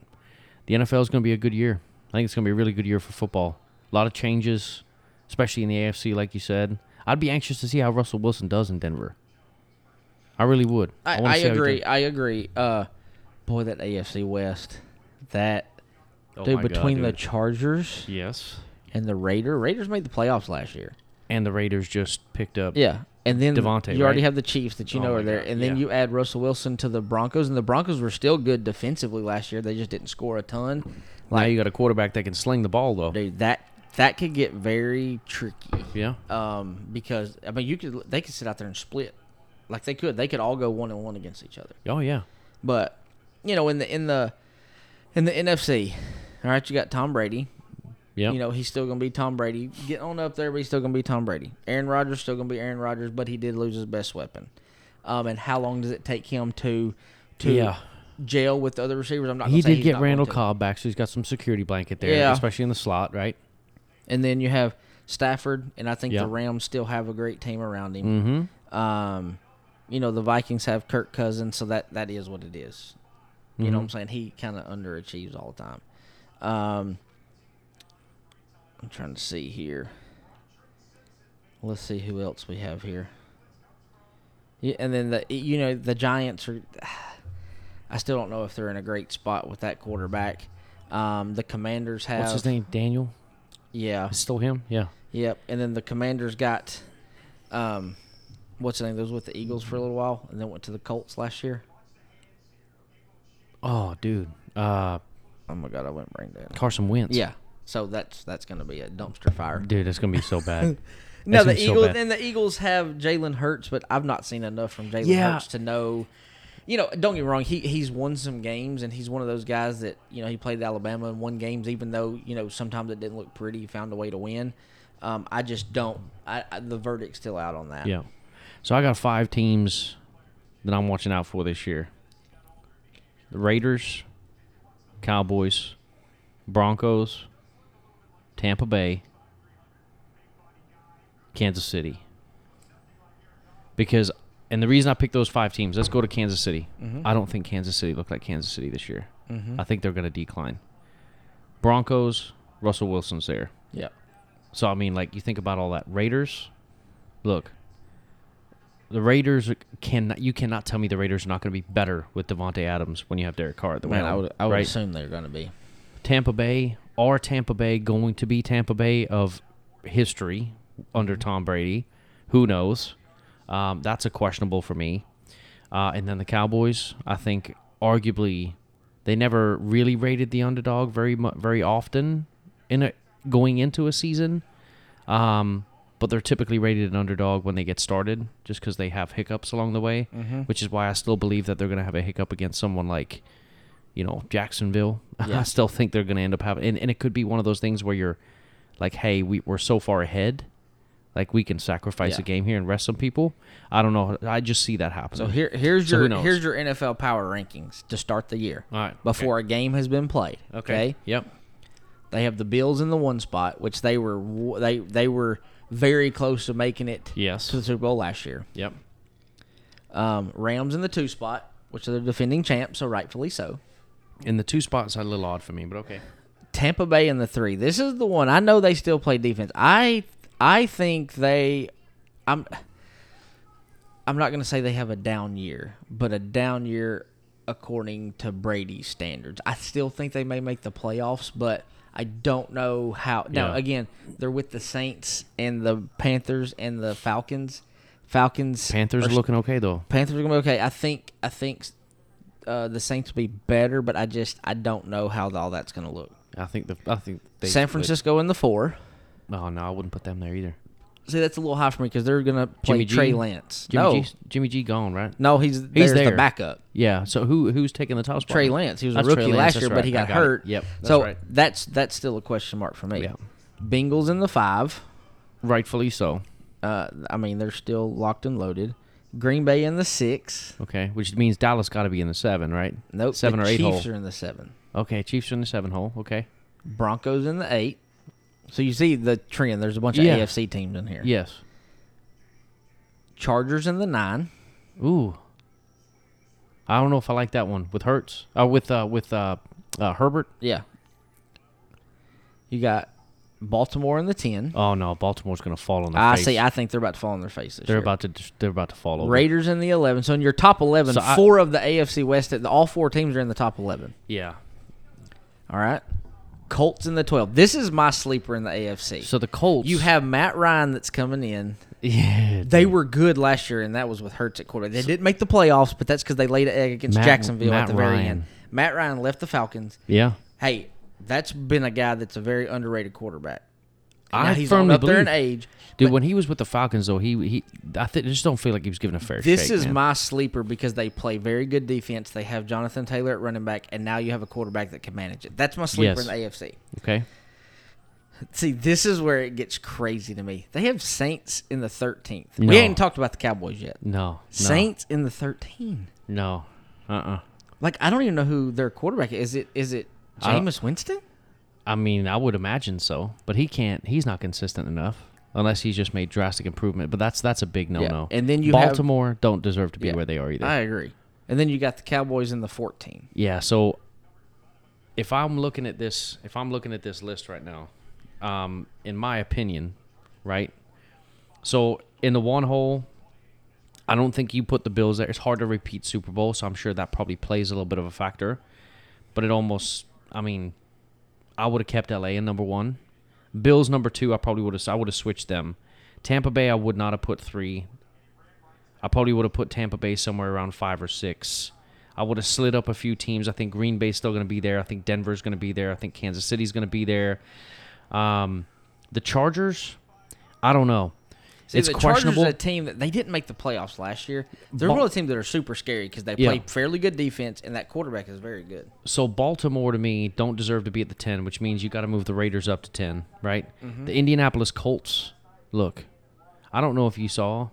the NFL is going to be a good year. I think it's going to be a really good year for football. A lot of changes, especially in the AFC like you said. I'd be anxious to see how Russell Wilson does in Denver. I really would. I, I he agree. I agree. Uh, boy, that AFC West, that Oh dude my God, between the. Chargers Yes. and the Raider. Raiders made the playoffs last year. And the Raiders just picked up Yeah. And then Davante, you already right? have the Chiefs that you Oh know are there, God, and then yeah. you add Russell Wilson to the Broncos, and the Broncos were still good defensively last year. They just didn't score a ton. now you got a quarterback that can sling the ball though. Dude, that that could get very tricky. Yeah. Um, because I mean, you could they could sit out there and split, like they could. They could all go one and one against each other. Oh yeah. But you know, in the in the in the NFC, all right, you got Tom Brady. Yeah. You know, he's still going to be Tom Brady. Getting on up there, but he's still going to be Tom Brady. Aaron Rodgers still going to be Aaron Rodgers, but he did lose his best weapon. Um, and how long does it take him to to Yeah. jail with the other receivers? I'm not. He say did get Randall. Cobb back, so he's got some security blanket there, Yeah. especially in the slot, right? And then you have Stafford, and I think Yeah. the Rams still have a great team around him. Mm-hmm. Um, you know, the Vikings have Kirk Cousins, so that that is what it is. You Mm-hmm. know what I'm saying? He kind of underachieves all the time. Um, I'm trying to see here. Let's see who else we have here. Yeah, and then the you know the Giants are. I still don't know if they're in a great spot with that quarterback. Um, the Commanders have What's his name? Daniel. Yeah, It's still him. Yeah. Yep, and then the Commanders got, um, what's the name? Those with the Eagles for a little while, and then went to the Colts last year. Oh, dude. Uh, Oh my God, I went brain dead. Carson Wentz. Yeah, so that's that's gonna be a dumpster fire. Dude, it's gonna be so bad. No, the gonna so Eagles and the Eagles have Jalen Hurts, but I've not seen enough from Jalen Yeah. Hurts to know you know, don't get me wrong. He he's won some games, and he's one of those guys that you know he played Alabama and won games, even though you know sometimes it didn't look pretty. He found a way to win. Um, I just don't. I, I the verdict's still out on that. Yeah. So I got five teams that I'm watching out for this year. The Raiders, Cowboys, Broncos, Tampa Bay, Kansas City. Because and the reason I picked those five teams, let's go to Kansas City. Mm-hmm. I don't think Kansas City looked like Kansas City this year. Mm-hmm. I think they're going to decline. Broncos, Russell Wilson's there. Yeah. So I mean, like you think about all that. Raiders, look, the Raiders can you cannot tell me the Raiders are not going to be better with Davante Adams when you have Derek Carr at the Man, I would I would right? assume they're going to be. Tampa Bay are Tampa Bay going to be Tampa Bay of history under Mm-hmm. Tom Brady? Who knows? Um, that's a questionable for me. Uh, and then the Cowboys, I think, arguably, they never really rated the underdog very very often in a going into a season. Um, but they're typically rated an underdog when they get started, just because they have hiccups along the way. Mm-hmm. Which is why I still believe that they're going to have a hiccup against someone like, you know, Jacksonville. Yeah. I still think they're going to end up having, and, and it could be one of those things where you're like, hey, we, we're so far ahead, like we can sacrifice Yeah. a game here and rest some people. I don't know. I just see that happening. So here here's So your here's your NFL power rankings to start the year All right. before a game has been played. Okay. Yep. They have the Bills in the one spot, which they were they they were very close to making it Yes. to the Super Bowl last year. Yep. Um, Rams in the two spot, which are the defending champs, so rightfully so. And the two spots are a little odd for me, but okay. Tampa Bay in the three. This is the one I know they still play defense. I I think they I'm I'm not going to say they have a down year, but a down year according to Brady's standards. I still think they may make the playoffs, but I don't know how. Now Yeah. again, they're with the Saints and the Panthers and the Falcons. Falcons Panthers are are looking okay though. Panthers are gonna be okay. I think I think uh, the Saints will be better, but I just I don't know how all that's gonna look. I think the I think they San Francisco in the four. Oh no, I wouldn't put them there either. See, that's a little high for me because they're gonna play Jimmy G? Trey Lance. Jimmy no, G, Jimmy G gone right? no, he's he's there. the backup. Yeah. So who who's taking the top spot? Trey? Lance. He was That's a rookie last year, that's but he right. Got got it. hurt. Yep, that's so right. that's that's still a question mark for me. Yeah. Bengals in the five. Rightfully so. Uh, I mean, they're still locked and loaded. Green Bay in the six. Okay, which means Dallas got to be in the seven, right? Nope. Seven or eight Chiefs hole. are in the seven. Okay, Chiefs are in the seven hole. Okay. Broncos in the eight. So you see the trend. There's a bunch of Yeah. AFC teams in here. Yes. Chargers in the nine. Ooh. I don't know if I like that one with Hertz. Uh, with uh, with uh, uh, Herbert. Yeah. You got Baltimore in the ten. Oh no, Baltimore's going to fall on their faces. I face. see. I think they're about to fall on their faces. they're about to they're about to fall over. Raiders in the eleven. So in your top eleven, So I- four of the AFC West, all four teams are in the top eleven. Yeah. All right. Colts in the twelve. This is my sleeper in the AFC. So the Colts. you have Matt Ryan that's coming in. yeah. They were good last year, and that was with Hurts at quarterback. They didn't make the playoffs, but that's because they laid an egg against Matt- Jacksonville Matt at the very Ryan. end. Matt Ryan left the Falcons. Yeah. Hey, that's been a guy that's a very underrated quarterback. Now, I he's firmly up there in believe- age. Dude, when he was with the Falcons, though, he he I th- just don't feel like he was given a fair This shake. is man. my sleeper because they play very good defense. They have Jonathan Taylor at running back, and now you have a quarterback that can manage it. That's my sleeper Yes. in the AFC. okay. See, this is where it gets crazy to me. They have Saints in the 13th. No. We ain't talked about the Cowboys yet. No. no Saints in the 13. No. Uh. uh Like I don't even know who their quarterback is. Is it is it I Jameis Winston? I mean, I would imagine so, but he can't. He's not consistent enough unless he's just made drastic improvement. But that's that's a big no no. And then you have- Baltimore don't deserve to be Yeah. where they are either. I agree. And then you got the Cowboys in the 14. Yeah, so if I'm looking at this, if I'm looking at this list right now, um, in my opinion, right? So in the one hole, I don't think you put the Bills there. It's hard to repeat Super Bowl, so I'm sure that probably plays a little bit of a factor. But it almost, I mean, I would have kept LA in number one. Bills number two, I probably would have. I would have switched them. Tampa Bay, I would not have put three. I probably would have put Tampa Bay somewhere around five or six. I would have slid up a few teams. I think Green Bay's still going to be there. I think Denver's going to be there. I think Kansas City's going to be there. Um, the Chargers, I don't know. See, it's the Chargers questionable. are a team that they didn't make the playoffs last year. They're Bal- one of the teams that are super scary because they Yeah. play fairly good defense, and that quarterback is very good. so Baltimore to me don't deserve to be at the 10, which means you got to move the Raiders up to 10, right? Mm-hmm. The Indianapolis Colts, look, I don't know if you saw,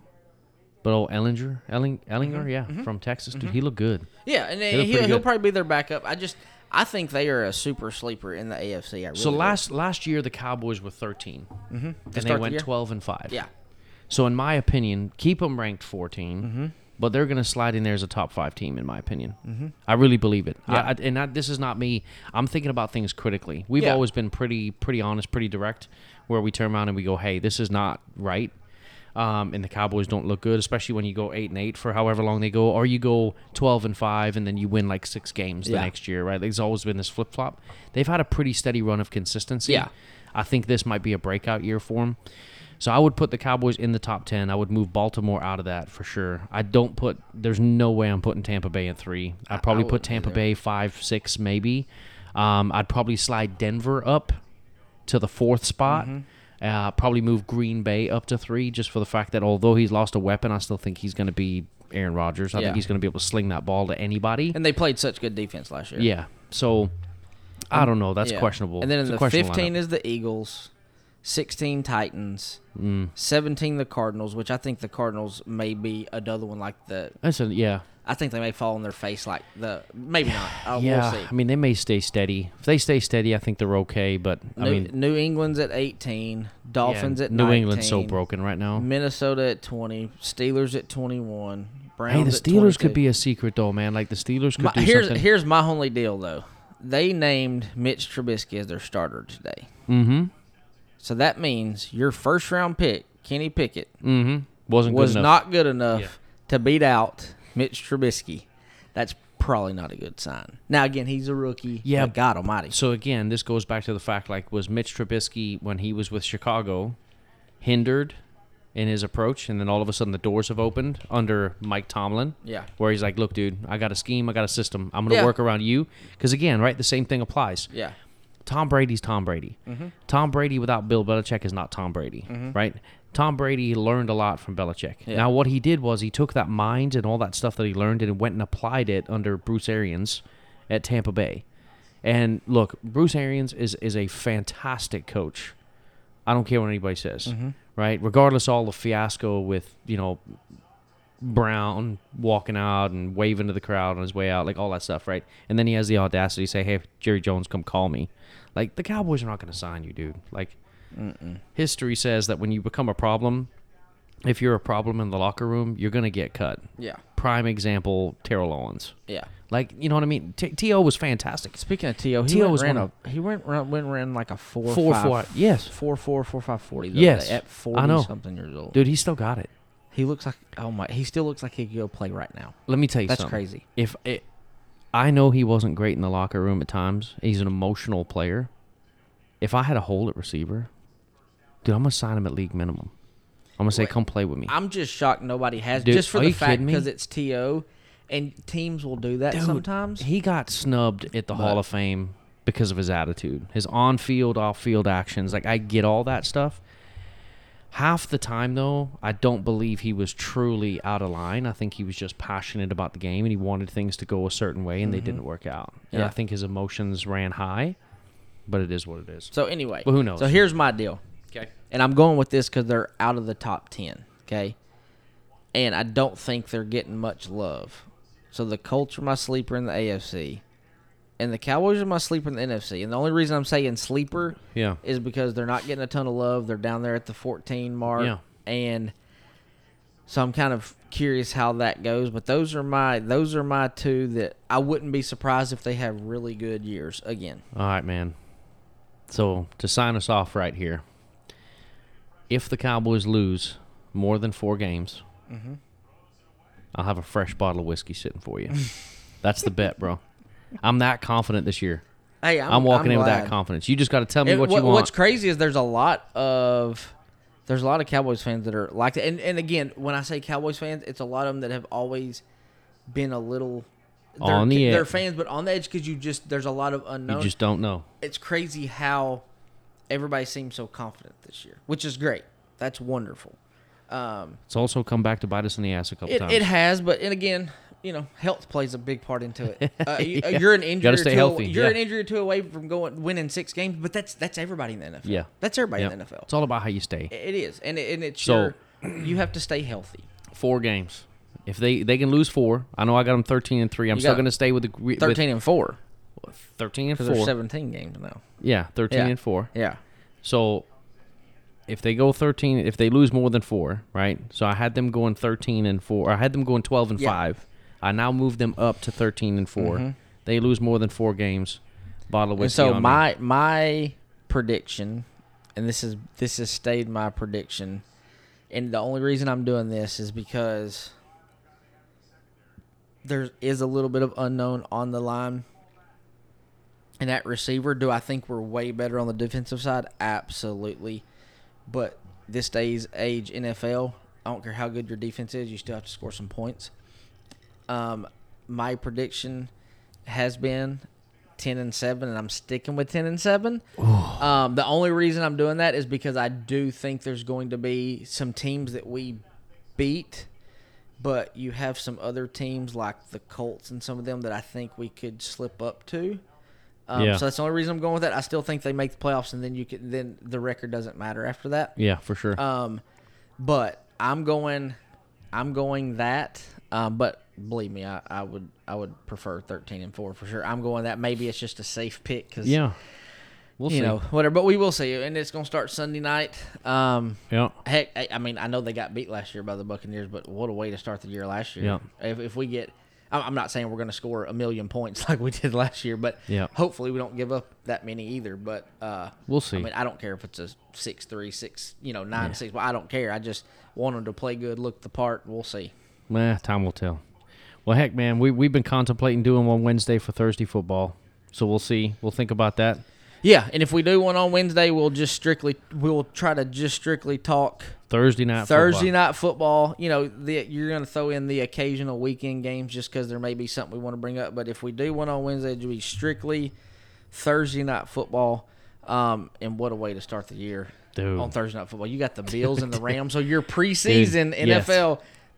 but old Ehlinger, Elling, Ehlinger, Mm-hmm. yeah, from Texas, dude, he looked good. Yeah, and look he'll, he'll probably be their backup. I just I think they are a super sleeper in the AFC. Really So do. last last year the Cowboys were 13, mm-hmm. and they start the went 12 and 5. yeah, So in my opinion, keep them ranked 14, Mm-hmm. but they're going to slide in there as a top five team in my opinion. Mm-hmm. I really believe it. Yeah. I, I- and I, this is not me. I'm thinking about things critically. We've Yeah. always been pretty pretty honest, pretty direct, where we turn around and we go, "Hey, this is not right." Um, and the Cowboys don't look good, especially when you go eight and eight for however long they go, or you go twelve and five and then you win like six games the Yeah. next year, right? There's always been this flip flop. They've had a pretty steady run of consistency. Yeah. I think this might be a breakout year for them. So I would put the Cowboys in the top 10. I would move Baltimore out of that for sure. I don't put, there's no way I'm putting Tampa Bay in three. I'd probably put Tampa either. Bay five, six, maybe. Um, I'd probably slide Denver up to the fourth spot. Mm-hmm. Uh, probably move Green Bay up to three just for the fact that although he's lost a weapon, I still think he's going to be Aaron Rodgers. I Yeah. think he's going to be able to sling that ball to anybody. and they played such good defense last year. yeah. So I don't know. That's Yeah. questionable. And then in It's the questionable 15 lineup. is the Eagles, 16 Titans, Mm. 17 the Cardinals, which I think the Cardinals may be another one like the. That's a, yeah. I think they may fall on their face like the. Maybe not. Uh, yeah, We'll see. I mean they may stay steady. If they stay steady, I think they're okay. But I New, mean, New England's at 18, Dolphins yeah, at New 19, England's so broken right now. Minnesota at 20, Steelers at 21, Browns Hey, the Steelers 22. could be a secret though, man. Like the Steelers could My- do here's something. here's my only deal though. They named Mitch Trubisky as their starter today. mm-hmm. So that means your first round pick, Kenny Pickett, Mm-hmm. Wasn't was good enough. not good enough Yeah. to beat out Mitch Trubisky. That's probably not a good sign. Now again, he's a rookie. Yeah. but God Almighty. So again, this goes back to the fact like was Mitch Trubisky when he was with Chicago hindered in his approach, and then all of a sudden the doors have opened under Mike Tomlin. Yeah. Where he's like, "Look, dude, I got a scheme, I got a system. I'm going to Yeah. work around you." Because again, right, the same thing applies. Yeah. Tom Brady's Tom Brady. Mm-hmm. Tom Brady without Bill Belichick is not Tom Brady, right? Tom Brady learned a lot from Belichick. Yeah. Now, what he did was he took that mind and all that stuff that he learned and went and applied it under Bruce Arians at Tampa Bay. And look, Bruce Arians is is a fantastic coach. I don't care what anybody says, Mm-hmm. right? Regardless of all the fiasco with you know Brown walking out and waving to the crowd on his way out, like all that stuff, right? And then he has the audacity to say, "Hey, Jerry Jones, come call me." Like the Cowboys are not going to sign you, dude. Like history says that when you become a problem, if you're a problem in the locker room, you're going to get cut. Yeah. Prime example, Terrell Owens. Yeah. Like you know what I mean? T- T.O. was fantastic. Speaking of T.O., he T.O. went was ran one a he went ran, went ran like a four Four, five, four, yes. four four four five forty. the other Yes. day at forty I know. something years old. Dude, he still got it. He looks like oh my, he still looks like he could go play right now. Let me tell you That's something. crazy. If it, I know he wasn't great in the locker room at times. He's an emotional player. If I had a hole at receiver, dude, I'm gonna sign him at league minimum. I'm gonna say, Wait. come play with me. I'm just shocked nobody has Dude, just for the fact because it's T.O., and teams will do that Dude, sometimes. He got snubbed at the Hall of Fame because of his attitude, his on-field, off-field actions. Like I get all that stuff. Half the time, though, I don't believe he was truly out of line. I think he was just passionate about the game and he wanted things to go a certain way, and they mm-hmm. didn't work out. And Yeah. I think his emotions ran high, but it is what it is. So anyway, Well, who knows? So here's my deal, Okay. and I'm going with this because they're out of the top ten. Okay, and I don't think they're getting much love. So the Colts are my sleeper in the AFC, and the Cowboys are my sleeper in the NFC. And the only reason I'm saying sleeper Yeah. is because they're not getting a ton of love. They're down there at the 14 mark. Yeah. And so I'm kind of curious how that goes, but those are my those are my two that I wouldn't be surprised if they have really good years again. All right, man. So to sign us off right here, if the Cowboys lose more than four games, Mm-hmm. I'll have a fresh bottle of whiskey sitting for you. That's the bet, bro. I'm that confident this year. Hey, I'm, walking in with that glad. confidence. You just got to tell me what, what- you want. What's crazy is there's a lot of there's a lot of Cowboys fans that are like that. And and again, when I say Cowboys fans, it's a lot of them that have always been a little they're, On the They're edge. fans, but on the edge because you just there's a lot of unknown. you just don't know. it's crazy how everybody seems so confident this year, which is great. That's wonderful. Um, It's also come back to bite us in the ass a couple it, times. it has, but and again, you know, health plays a big part into it. Uh, you, are an injury. Gotta or stay two healthy, Away, you're yeah. an injury or two away from going winning six games, but that's that's everybody in the NFL. Yeah. that's everybody Yep. in the NFL. It's all about how you stay. It is, and it, and it's So- your, you have to stay healthy. Four games. If they they can lose four, I know I got them thirteen and three. I'm You still going to stay with the with Thirteen and four thirteen and four. seventeen games now. Yeah, thirteen Yeah. and four. Yeah, So if they go 13, if they lose more than four, right? So I had them going 13 and four. I had them going 12 and Yeah. five. I now move them up to 13 and 4 They lose more than four games. Bottle Mm-hmm. whiskey. so on me. my my prediction, and this is this has stayed my prediction, and the only reason I'm doing this is because there is a little bit of unknown on the line. And that receiver, do I think we're way better on the defensive side? Absolutely. But this day's age NFL, I don't care how good your defense is, you still have to score some points. Um, my prediction has been ten and seven, and I'm sticking with ten and seven. Um, the only reason I'm doing that is because I do think there's going to be some teams that we beat, but you have some other teams like the Colts and some of them that I think we could slip up to. Um, Yeah. So that's the only reason I'm going with that. I still think they make the playoffs, and then you can then the record doesn't matter after that. yeah, for sure. Um, but I'm going, I'm going that. Um, but believe me, I, I would I would prefer 13 and four for sure. I'm going that. Maybe it's just a safe pick because yeah. We'll you see. know whatever. But we will see, and it's going to start Sunday night. Um, yeah. heck, I, I mean I know they got beat last year by the Buccaneers, but what a way to start the year last year. Yeah. If if we get. I'm not saying we're going to score a million points like we did last year, but Yeah. hopefully we don't give up that many either. But uh, We'll see. I mean, I don't care if it's a six three, six, you know, nine six. Well, I don't care. I just want them to play good, look the part. We'll see. Nah, time will tell. Well, heck, man, we we've been contemplating doing one Wednesday for Thursday football, so we'll see. We'll think about that. Yeah, and if we do one on Wednesday, we'll just strictly we'll try to just strictly talk Thursday night. Thursday football. night football. You know, the, you're going to throw in the occasional weekend games just because there may be something we want to bring up. But if we do one on Wednesday, it'll be strictly Thursday night football. Um, and what a way to start the year Dude. on Thursday night football. You got the Bills and the Rams. So your preseason Dude, yes.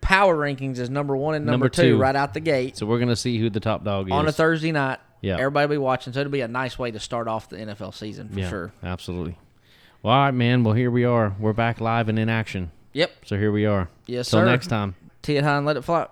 Power rankings is number one and number, Number two, two. right out the gate So we're gonna see who the top dog is on a Thursday night. Yeah. Everybody will be watching. So it'll be a nice way to start off the NFL season for yeah, sure. Absolutely. Well, all right, man. Well, here we are. We're back live and in action. Yep. So here we are. Yes, Till sir. next time. Tee it high and let it fly.